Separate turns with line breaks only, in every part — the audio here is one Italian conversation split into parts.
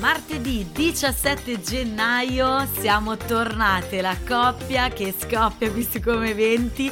Martedì 17 gennaio siamo tornate, la coppia che scoppia questi come eventi.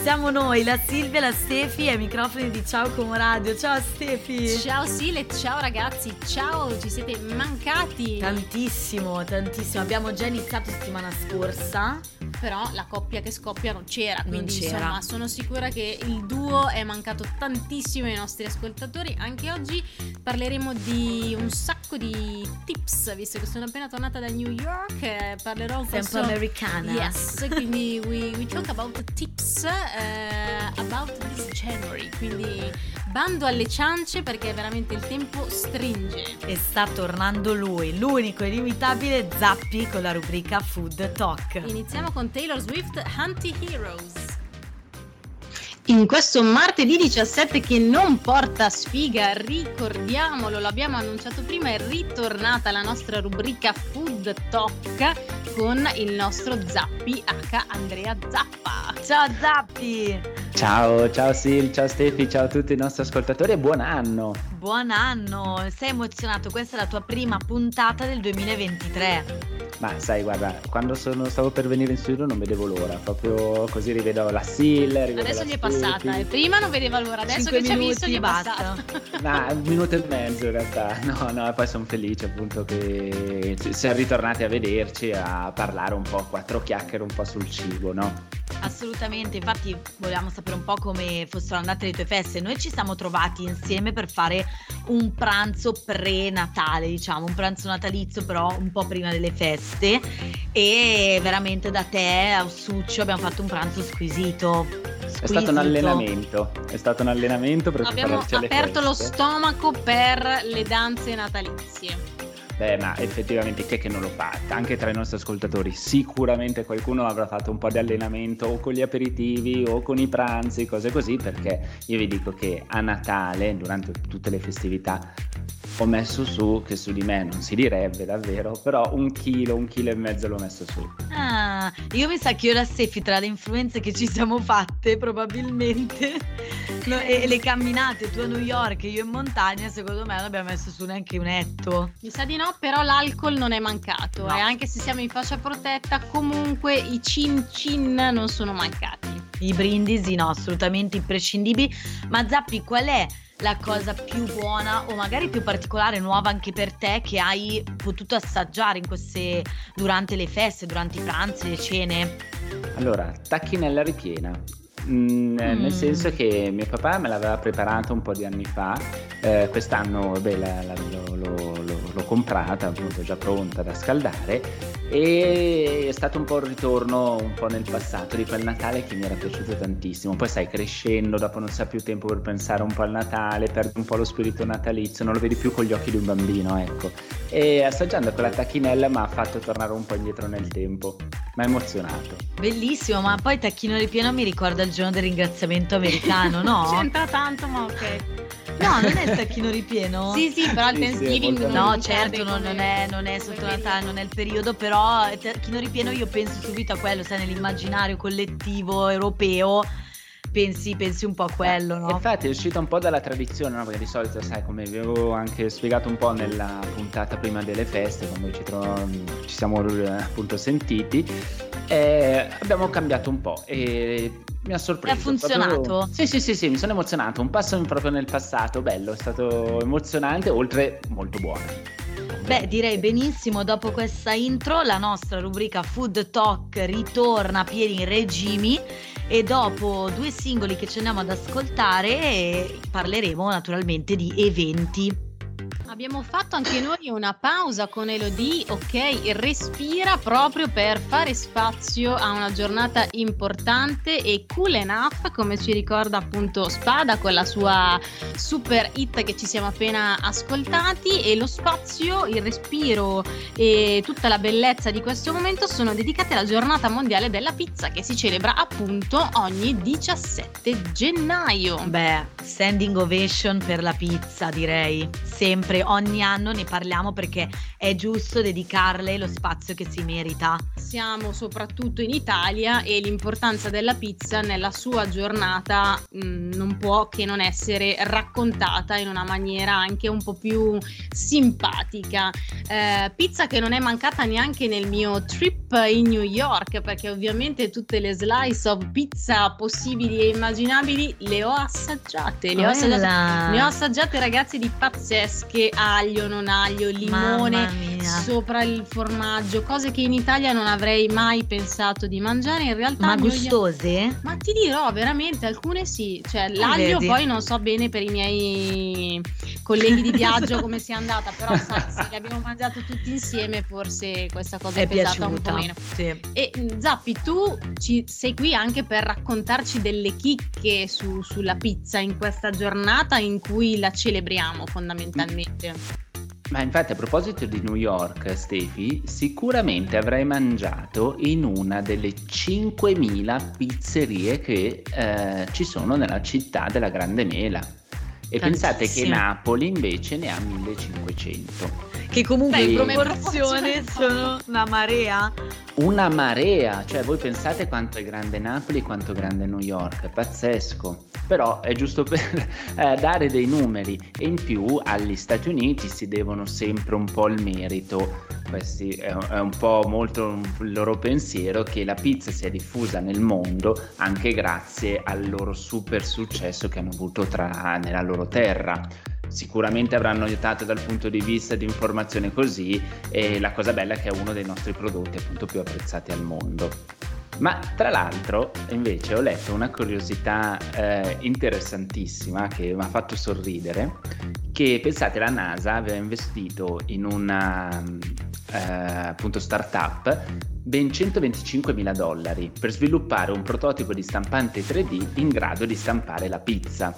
Siamo noi, la Silvia, la Stefi ai microfoni di Ciao Como Radio. Ciao Stefi!
Ciao Sile, ciao ragazzi, ciao, ci siete mancati!
Tantissimo, tantissimo. Abbiamo già iniziato settimana scorsa
però la coppia che scoppia non c'era, quindi
non c'era.
insomma sono sicura che il duo è mancato tantissimo ai nostri ascoltatori. Anche oggi parleremo di un sacco di tips, visto che sono appena tornata da New York, eh, parlerò un
po' Sempre americana.
Yes, quindi we, we talk about tips uh, about this January, quindi bando alle ciance perché veramente il tempo stringe.
E sta tornando lui, l'unico inimitabile Zappi con la rubrica Food Talk.
Iniziamo con Taylor Swift Anti-Heroes.
In questo martedì 17 che non porta sfiga, ricordiamolo, l'abbiamo annunciato prima, è ritornata la nostra rubrica Food Talk con il nostro Zappi H Andrea Zappa.
Ciao Zappi!
Ciao, ciao Sil, ciao Stefi, ciao a tutti i nostri ascoltatori e buon anno!
Buon anno! Sei emozionato? Questa è la tua prima puntata del 2023.
Ma sai, guarda, quando sono, stavo per venire in studio non vedevo l'ora, proprio così rivedo la Sil.
Adesso gli è passata, e prima non vedeva l'ora, adesso
Cinque
che ci ha visto gli è passata.
Ma un minuto e mezzo in realtà, no, no, e poi sono felice appunto che siamo ritornati a vederci, a parlare un po', quattro chiacchiere un po' sul cibo, no?
Assolutamente, infatti volevamo sapere un po' come fossero andate le tue feste. Noi ci siamo trovati insieme per fare un pranzo pre-natale, diciamo, un pranzo natalizio però un po' prima delle feste e veramente da te a Succio abbiamo fatto un pranzo squisito.
squisito. È stato un allenamento, è stato un allenamento per
abbiamo aperto lo stomaco per le danze natalizie.
Beh, ma effettivamente chi è che non lo fa? Anche tra i nostri ascoltatori, sicuramente qualcuno avrà fatto un po' di allenamento o con gli aperitivi o con i pranzi, cose così, perché io vi dico che a Natale, durante tutte le festività, ho messo su, che su di me non si direbbe davvero, però un chilo, un chilo e mezzo l'ho messo su.
Ah, io mi sa che io e la Steffi tra le influenze che ci siamo fatte probabilmente no, e, e, le camminate, tu a New York e io in montagna, secondo me non abbiamo messo su neanche un etto.
Mi sa di no, però l'alcol non è mancato no. e anche se siamo in fascia protetta comunque i cin cin non sono mancati.
I brindisi no, assolutamente imprescindibili. Ma Zappi, qual è la cosa più buona o magari più particolare, nuova anche per te, che hai potuto assaggiare in queste, durante le feste, durante i pranzi, le cene?
Allora, tacchinella ripiena. Mm, mm. Nel senso che mio papà me l'aveva preparata un po' di anni fa, eh, quest'anno beh, la, la, lo, lo, lo, l'ho comprata appunto già pronta da scaldare e è stato un po' il ritorno un po' nel passato di quel Natale che mi era piaciuto tantissimo. Poi sai, crescendo, dopo non sa più tempo per pensare un po' al Natale, perdi un po' lo spirito natalizio, non lo vedi più con gli occhi di un bambino, ecco. E assaggiando quella tacchinella mi ha fatto tornare un po' indietro nel tempo, mi ha emozionato.
Bellissimo, ma poi tacchino ripieno mi ricorda il giorno del ringraziamento americano, no?
C'entra tanto, ma ok.
No, non è il tacchino ripieno?
sì, sì, però il sì, Thanksgiving
sì, no, certo, non, non, è, non è sotto Natale, non è il periodo, però il tacchino ripieno io penso subito a quello, sai, nell'immaginario collettivo europeo pensi, pensi un po' a quello, no?
Infatti è uscito un po' dalla tradizione, no? Perché di solito, sai, come vi avevo anche spiegato un po' nella puntata prima delle feste, quando ci, troviamo, ci siamo eh, appunto sentiti, eh, abbiamo cambiato un po' e mi ha sorpreso.
Ha funzionato?
Proprio... Sì, sì, sì, sì, mi sono emozionato, un passo proprio nel passato, bello, è stato emozionante, oltre molto buono.
Beh, direi benissimo, dopo questa intro la nostra rubrica Food Talk ritorna a pieni regimi e dopo due singoli che ci andiamo ad ascoltare parleremo naturalmente di eventi.
Abbiamo fatto anche noi una pausa con Elodie, ok, respira proprio per fare spazio a una giornata importante e cool enough, come ci ricorda appunto Spada con la sua super hit che ci siamo appena ascoltati. E lo spazio, il respiro e tutta la bellezza di questo momento sono dedicate alla giornata mondiale della pizza che si celebra appunto ogni 17 gennaio.
Beh, standing ovation per la pizza direi, sempre sempre, ogni anno ne parliamo perché è giusto dedicarle lo spazio che si merita.
Siamo soprattutto in Italia e l'importanza della pizza nella sua giornata mh, mm, non può che non essere raccontata in una maniera anche un po' più simpatica. Eh, pizza che non è mancata neanche nel mio trip in New York perché ovviamente tutte le slice of pizza possibili e immaginabili le ho assaggiate. Le ho assaggiate, ne ho assaggiate ragazzi di pazzesche, aglio, non aglio, limone sopra il formaggio, cose che in Italia non avrei mai pensato di mangiare. In realtà,
ma gustose?
Ma ti dirò veramente, alcune sì. Cioè, l'aglio Vedi. poi non so bene per i miei colleghi di viaggio come sia andata, però sai, se le abbiamo mangiate tutti insieme, forse questa cosa è, è pesata piaciuta, un po' meno. Sì. E Zappi, tu ci sei qui anche per raccontarci delle chicche su, sulla pizza in questa giornata in cui la celebriamo fondamentalmente.
Ma infatti a proposito di New York, Stefi, sicuramente avrai mangiato in una delle 5.000 pizzerie che eh, ci sono nella città della Grande Mela. E pensate che Napoli invece ne ha 1500.
Che comunque in proporzione sono una marea.
Una marea, cioè voi pensate quanto è grande Napoli e quanto grande New York, è pazzesco. Però è giusto per eh, dare dei numeri. E in più agli Stati Uniti si devono sempre un po' il merito, questo è, è un po' molto il loro pensiero che la pizza si è diffusa nel mondo anche grazie al loro super successo che hanno avuto tra, nella loro terra sicuramente avranno aiutato dal punto di vista di informazione così e la cosa bella è che è uno dei nostri prodotti appunto più apprezzati al mondo. Ma tra l'altro, invece, ho letto una curiosità eh, interessantissima che mi ha fatto sorridere, che pensate la NASA aveva investito in una eh, appunto startup ben 125 mila dollari per sviluppare un prototipo di stampante 3D in grado di stampare la pizza.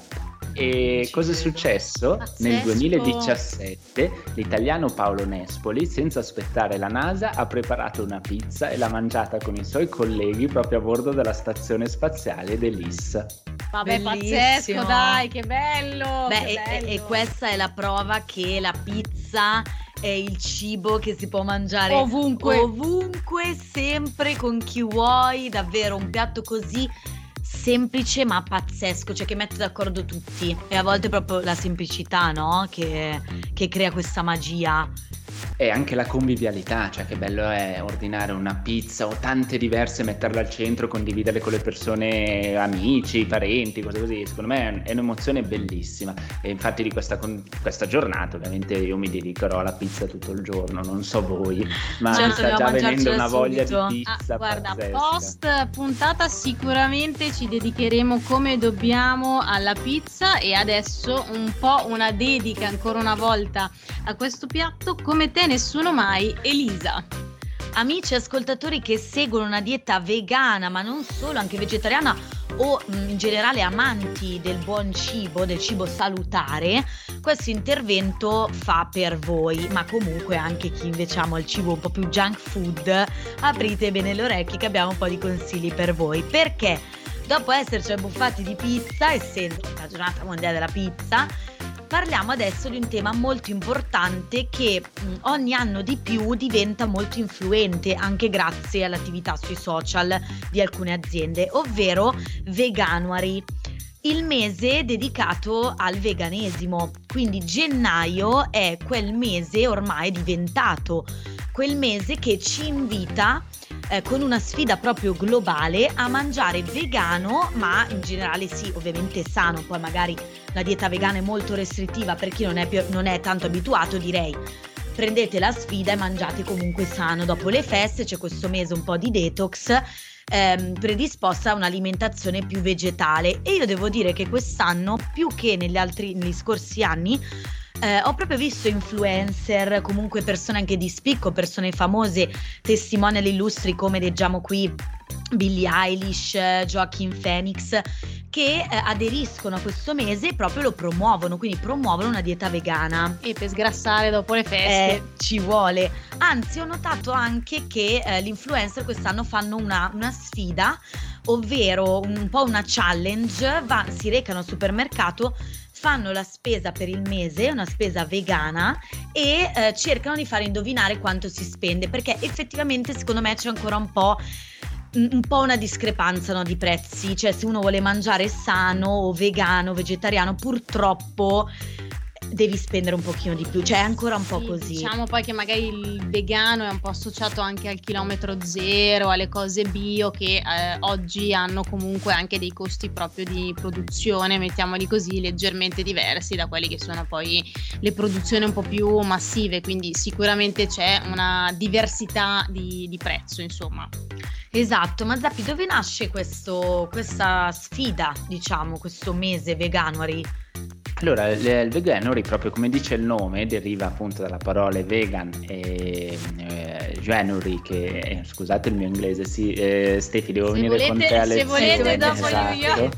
E cosa è successo? Pazzesco. Nel 2017 l'italiano Paolo Nespoli, senza aspettare la NASA, ha preparato una pizza e l'ha mangiata con i suoi colleghi proprio a bordo della stazione spaziale dell'IS.
Vabbè, Bellissimo. pazzesco, dai, che bello!
Beh,
che
bello. E, e questa è la prova che la pizza è il cibo che si può mangiare
ovunque,
ovunque sempre con chi vuoi, davvero un piatto così semplice ma pazzesco, cioè che mette d'accordo tutti. E a volte proprio la semplicità, no? Che, che crea questa magia.
E anche la convivialità, cioè che bello è ordinare una pizza o tante diverse, metterle al centro, condividerle con le persone, amici, parenti, cose così. Secondo me è un'emozione bellissima. E infatti di questa, questa giornata ovviamente io mi dedicherò alla pizza tutto il giorno, non so voi, ma certo, mi sta già venendo una voglia di pizza. Ah,
guarda, pazzesca. post puntata sicuramente ci dedicheremo come dobbiamo alla pizza e adesso un po' una dedica ancora una volta a questo piatto come te nessuno mai, Elisa.
Amici ascoltatori che seguono una dieta vegana, ma non solo, anche vegetariana o mm, in generale amanti del buon cibo, del cibo salutare, questo intervento fa per voi, ma comunque anche chi invece ama il cibo un po' più junk food, aprite bene le orecchie che abbiamo un po' di consigli per voi. Perché? Dopo esserci abbuffati di pizza, essendo la giornata mondiale della pizza, parliamo adesso di un tema molto importante che ogni anno di più diventa molto influente anche grazie all'attività sui social di alcune aziende, ovvero Veganuary il mese dedicato al veganesimo. Quindi gennaio è quel mese ormai diventato quel mese che ci invita eh, con una sfida proprio globale a mangiare vegano, ma in generale sì, ovviamente sano, poi magari la dieta vegana è molto restrittiva per chi non è, più, non è tanto abituato, direi prendete la sfida e mangiate comunque sano. Dopo le feste c'è questo mese un po' di detox ehm, predisposta a un'alimentazione più vegetale e io devo dire che quest'anno più che negli altri negli scorsi anni eh, ho proprio visto influencer, comunque persone anche di spicco, persone famose, testimonial illustri come leggiamo qui Billie Eilish, Joaquin Phoenix, che eh, aderiscono a questo mese e proprio lo promuovono, quindi promuovono una dieta vegana.
E per sgrassare dopo le feste.
Eh, ci vuole. Anzi, ho notato anche che eh, gli influencer quest'anno fanno una, una sfida, ovvero un, po' una challenge, va, si recano al supermercato fanno la spesa per il mese, una spesa vegana e eh, cercano di fare indovinare quanto si spende perché effettivamente secondo me c'è ancora un po' un po' una discrepanza no, di prezzi, cioè se uno vuole mangiare sano o vegano, vegetariano, purtroppo devi spendere un pochino di più, cioè è ancora un po' sì, così.
Diciamo poi che magari il vegano è un po' associato anche al chilometro zero, alle cose bio che eh, oggi hanno comunque anche dei costi proprio di produzione, mettiamoli così, leggermente diversi da quelli che sono poi le produzioni un po' più massive, quindi sicuramente c'è una diversità di, di prezzo, insomma.
Esatto, ma Zappi, dove nasce questo, questa sfida, diciamo, questo mese veganuary?
Allora, il, il veganuary, proprio come dice il nome, deriva appunto dalla parola vegan e eh, January, che eh, scusate il mio inglese, sì, eh, Stefi, devo se venire volete, con te alle
Se volete, dopo esatto.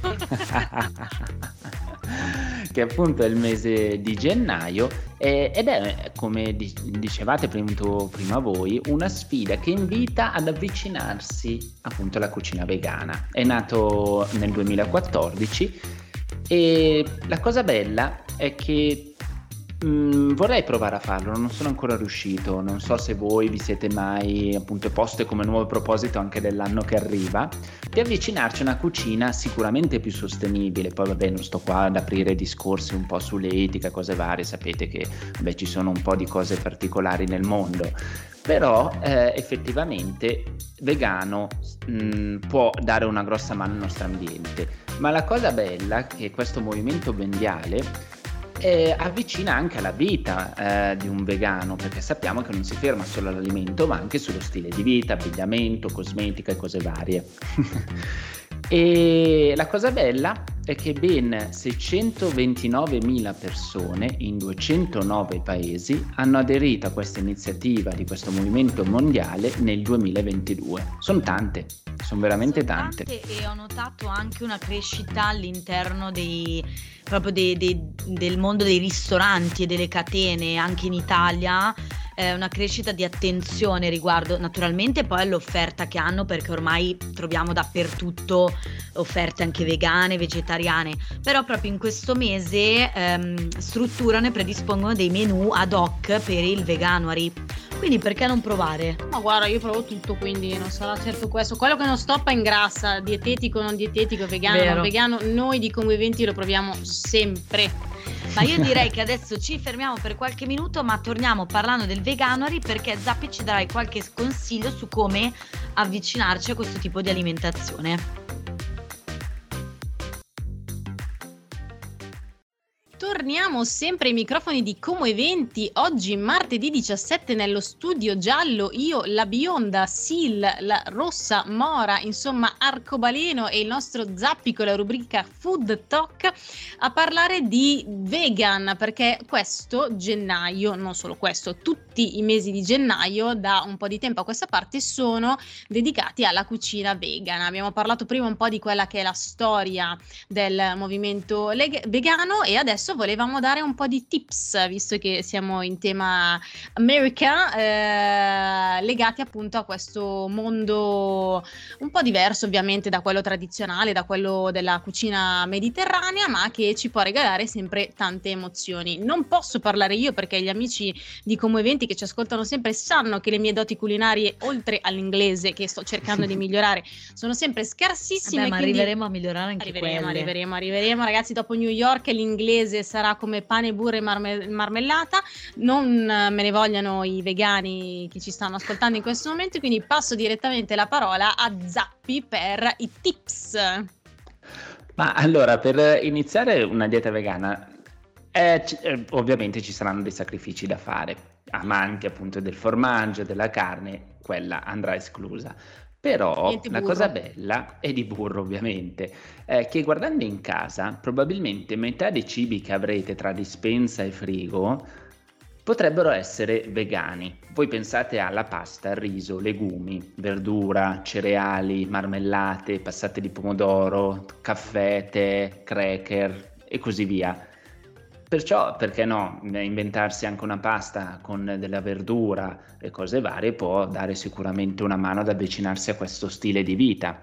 che appunto è il mese di gennaio eh, ed è, come dicevate prima, prima voi, una sfida che invita ad avvicinarsi appunto alla cucina vegana. È nato nel 2014 e la cosa bella è che Mm, vorrei provare a farlo, non sono ancora riuscito, non so se voi vi siete mai appunto poste come nuovo proposito anche dell'anno che arriva, di avvicinarci a una cucina sicuramente più sostenibile, poi vabbè non sto qua ad aprire discorsi un po' sull'etica, cose varie, sapete che vabbè, ci sono un po' di cose particolari nel mondo, però eh, effettivamente vegano mh, mm, può dare una grossa mano al nostro ambiente, ma la cosa bella è che questo movimento mondiale eh, avvicina anche alla vita eh, di un vegano, perché sappiamo che non si ferma solo all'alimento, ma anche sullo stile di vita, abbigliamento, cosmetica e cose varie. e la cosa bella è che ben 629.000 persone in 209 paesi hanno aderito a questa iniziativa di questo movimento mondiale nel 2022. Sono tante, sono veramente sono tante.
tante. E ho notato anche una crescita all'interno dei proprio de, de, del mondo dei ristoranti e delle catene anche in Italia eh, una crescita di attenzione riguardo naturalmente poi all'offerta che hanno perché ormai troviamo dappertutto offerte anche vegane, vegetariane, però proprio in questo mese ehm, strutturano e predispongono dei menu ad hoc per il veganuary. Quindi perché non provare?
Ma guarda, io provo tutto, quindi non sarà certo questo. Quello che non stoppa ingrassa, dietetico, non dietetico, vegano, Vero. non vegano, noi di Conviventi lo proviamo sempre.
Ma io direi che adesso ci fermiamo per qualche minuto, ma torniamo parlando del veganuary perché Zappi ci darai qualche consiglio su come avvicinarci a questo tipo di alimentazione.
Torniamo sempre ai microfoni di Como Eventi. Oggi, martedì 17, nello studio giallo, io, la bionda, Sil, la rossa, Mora, insomma, Arcobaleno e il nostro Zappi con la rubrica Food Talk a parlare di vegan, perché questo gennaio, non solo questo, tutti i mesi di gennaio, da un po' di tempo a questa parte, sono dedicati alla cucina vegan. Abbiamo parlato prima un po' di quella che è la storia del movimento leg- vegano e adesso volevamo dare un po' di tips, visto che siamo in tema America, eh, legati appunto a questo mondo un po' diverso ovviamente da quello tradizionale, da quello della cucina mediterranea, ma che ci può regalare sempre tante emozioni. Non posso parlare io perché gli amici di Como Eventi che ci ascoltano sempre sanno che le mie doti culinarie, oltre all'inglese che sto cercando di migliorare, sono sempre scarsissime.
Vabbè, ma arriveremo a migliorare anche
arriveremo,
quelle.
Arriveremo, arriveremo, ragazzi, dopo New York l'inglese sarà come pane, burro e marme- marmellata. Non me ne vogliano i vegani che ci stanno ascoltando in questo momento, quindi passo direttamente la parola a Zappi per i tips.
Ma allora, per iniziare una dieta vegana, eh, c- eh, ovviamente ci saranno dei sacrifici da fare. Amanti appunto del formaggio, della carne, quella andrà esclusa. Però la cosa bella è di burro ovviamente, è che guardando in casa probabilmente metà dei cibi che avrete tra dispensa e frigo potrebbero essere vegani. Voi pensate alla pasta, riso, legumi, verdura, cereali, marmellate, passate di pomodoro, caffè, tè, cracker e così via. Perciò, perché no, inventarsi anche una pasta con della verdura e cose varie può dare sicuramente una mano ad avvicinarsi a questo stile di vita.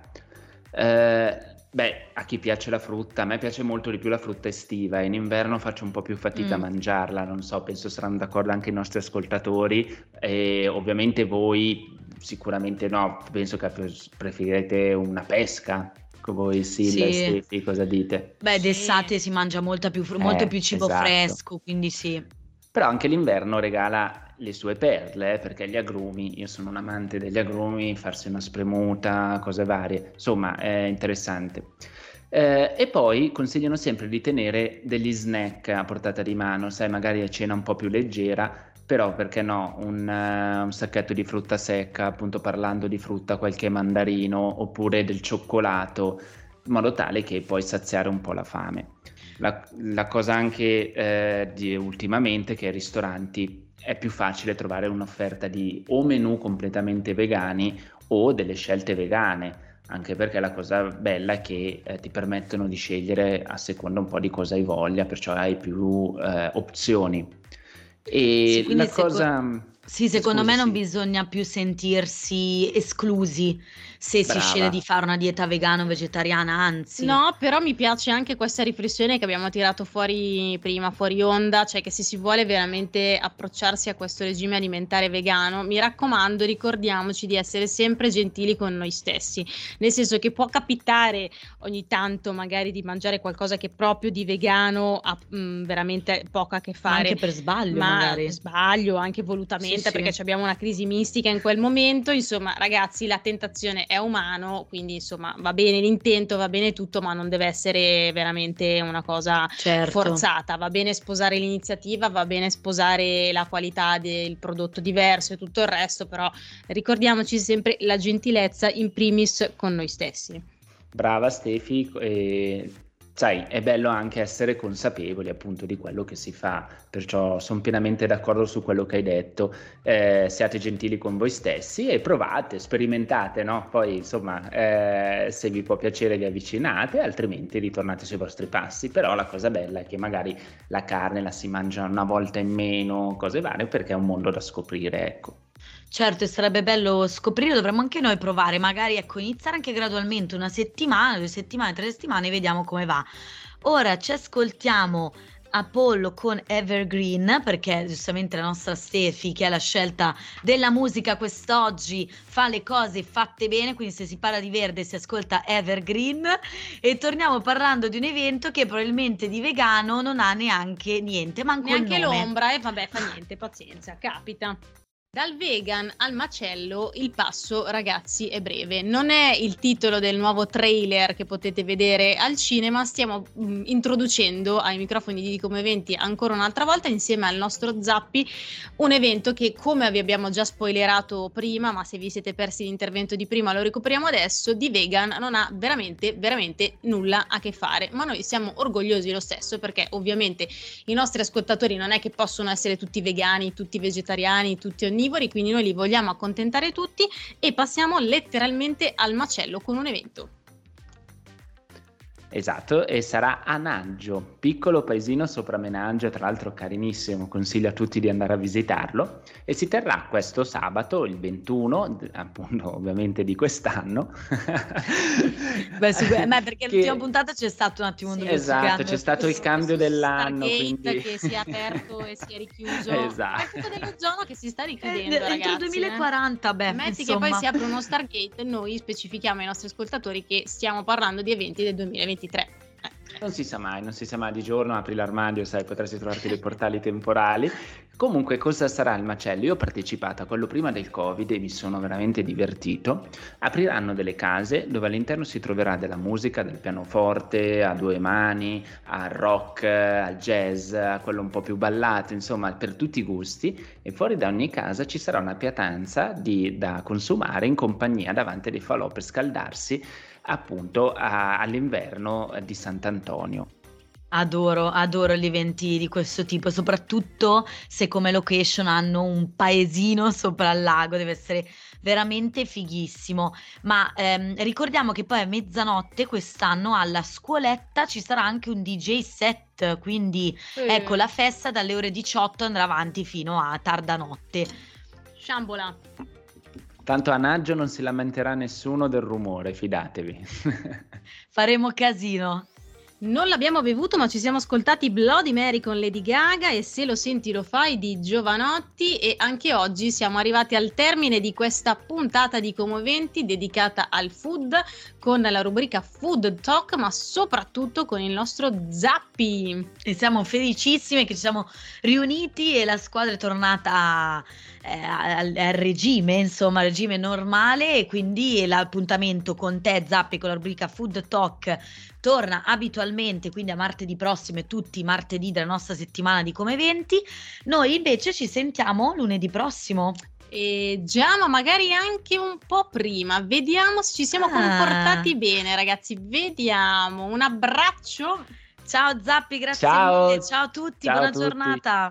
Eh, Beh, a chi piace la frutta, a me piace molto di più la frutta estiva, in inverno faccio un po' più fatica mm. a mangiarla, non so, penso saranno d'accordo anche i nostri ascoltatori e ovviamente voi sicuramente no, penso che preferirete una pesca, voi Silla sì. e Stefi, cosa dite?
Beh, d'estate si mangia più, molto eh, più cibo esatto. fresco, quindi sì.
Però anche l'inverno regala le sue perle, eh, perché gli agrumi, io sono un amante degli agrumi, farsi una spremuta, cose varie, insomma è interessante. Eh, e poi consigliano sempre di tenere degli snack a portata di mano, sai, magari a cena un po' più leggera, però perché no, un, uh, un, sacchetto di frutta secca, appunto parlando di frutta, qualche mandarino oppure del cioccolato, in modo tale che puoi saziare un po' la fame. La, la cosa anche eh, di ultimamente che ai ristoranti è più facile trovare un'offerta di o menù completamente vegani o delle scelte vegane anche perché la cosa bella è che eh, ti permettono di scegliere a seconda un po' di cosa hai voglia, perciò hai più eh, opzioni. E sì, la cosa...
Sì, secondo Scusi, me non sì. bisogna più sentirsi esclusi se Brava. si sceglie di fare una dieta vegana o vegetariana, anzi.
No, però mi piace anche questa riflessione che abbiamo tirato fuori prima, fuori onda, cioè che se si vuole veramente approcciarsi a questo regime alimentare vegano, mi raccomando, ricordiamoci di essere sempre gentili con noi stessi, nel senso che può capitare ogni tanto magari di mangiare qualcosa che proprio di vegano ha mh, mm, veramente poco a che fare. Ma
anche per sbaglio,
ma
magari.
Per sbaglio, anche volutamente, sì, perché sì. abbiamo una crisi mistica in quel momento, insomma, ragazzi, la tentazione è umano, quindi insomma va bene l'intento, va bene tutto, ma non deve essere veramente una cosa certo. forzata. Va bene sposare l'iniziativa, va bene sposare la qualità del prodotto diverso e tutto il resto, però ricordiamoci sempre la gentilezza in primis con noi stessi.
Brava Stefi, eh, sai, è bello anche essere consapevoli appunto di quello che si fa, perciò sono pienamente d'accordo su quello che hai detto, eh, siate gentili con voi stessi e provate, sperimentate, no? Poi insomma, eh, se vi può piacere vi avvicinate, altrimenti ritornate sui vostri passi, però la cosa bella è che magari la carne la si mangia una volta in meno, cose varie, perché è un mondo da scoprire, ecco.
Certo, e sarebbe bello scoprire, dovremmo anche noi provare, magari ecco, iniziare anche gradualmente, una settimana, due settimane, tre settimane, vediamo come va. Ora ci ascoltiamo Apollo con Evergreen, perché giustamente la nostra Stefi, che è la scelta della musica quest'oggi, fa le cose fatte bene, quindi se si parla di verde si ascolta Evergreen e torniamo parlando di un evento che probabilmente di vegano non ha neanche niente, manco
neanche l'ombra e vabbè fa niente, pazienza, capita. Dal vegan al macello il passo ragazzi è breve. Non è il titolo del nuovo trailer che potete vedere al cinema, stiamo mh, mm, introducendo ai microfoni di Come Eventi ancora un'altra volta insieme al nostro Zappi un evento che come vi abbiamo già spoilerato prima, ma se vi siete persi l'intervento di prima lo recuperiamo adesso, di vegan non ha veramente veramente nulla a che fare, ma noi siamo orgogliosi lo stesso perché ovviamente i nostri ascoltatori non è che possono essere tutti vegani, tutti vegetariani, tutti onnivori onnivori, quindi noi li vogliamo accontentare tutti e passiamo letteralmente al macello con un evento.
Esatto, e sarà a Naggio, piccolo paesino sopra Menangio, tra l'altro carinissimo, consiglio a tutti di andare a visitarlo e si terrà questo sabato, il 21, appunto ovviamente di quest'anno.
Beh, sì, beh, perché che... l'ultima puntata c'è stato un attimo
sì, Esatto, c'è stato il cambio dell'anno.
Quindi... che si è aperto e si è richiuso.
Esatto.
È della zona che si sta richiudendo, eh, ragazzi. Entro
il 2040,
eh.
beh,
Metti insomma. che poi si apre uno Stargate, noi specifichiamo ai nostri ascoltatori che stiamo parlando di eventi del 2020 2023.
Non si sa mai, non si sa mai di giorno, apri l'armadio, sai, potresti trovarti dei portali temporali. Comunque, cosa sarà il macello? Io ho partecipato a quello prima del Covid e mi sono veramente divertito. Apriranno delle case dove all'interno si troverà della musica, del pianoforte, a due mani, al rock, al jazz, a quello un po' più ballato, insomma, per tutti i gusti. E fuori da ogni casa ci sarà una piatanza di, da consumare in compagnia davanti dei falò per scaldarsi appunto a, all'inverno di Sant'Antonio.
Adoro, adoro gli eventi di questo tipo, soprattutto se come location hanno un paesino sopra il lago, deve essere veramente fighissimo. Ma ehm, ricordiamo che poi a mezzanotte quest'anno alla scuoletta ci sarà anche un DJ set, quindi sì. ecco la festa dalle ore 18 andrà avanti fino a tarda notte.
Sciambola.
Tanto a Naggio non si lamenterà nessuno del rumore, fidatevi.
Faremo casino.
Non l'abbiamo bevuto, ma ci siamo ascoltati Bloody Mary con Lady Gaga e Se lo senti lo fai di Giovanotti e anche oggi siamo arrivati al termine di questa puntata di Comoventi dedicata al food con la rubrica Food Talk, ma soprattutto con il nostro Zappi.
E siamo felicissime che ci siamo riuniti e la squadra è tornata eh, al, al, regime, insomma, regime normale e quindi l'appuntamento con te Zappi con la rubrica Food Talk torna abitualmente, quindi a martedì prossimo e tutti i martedì della nostra settimana di Come Eventi. Noi invece ci sentiamo lunedì prossimo.
E già, ma magari anche un po' prima. Vediamo se ci siamo ah. comportati bene, ragazzi. Vediamo. Un abbraccio.
Ciao Zappi, grazie ciao. mille. Ciao a tutti, ciao buona a tutti. giornata.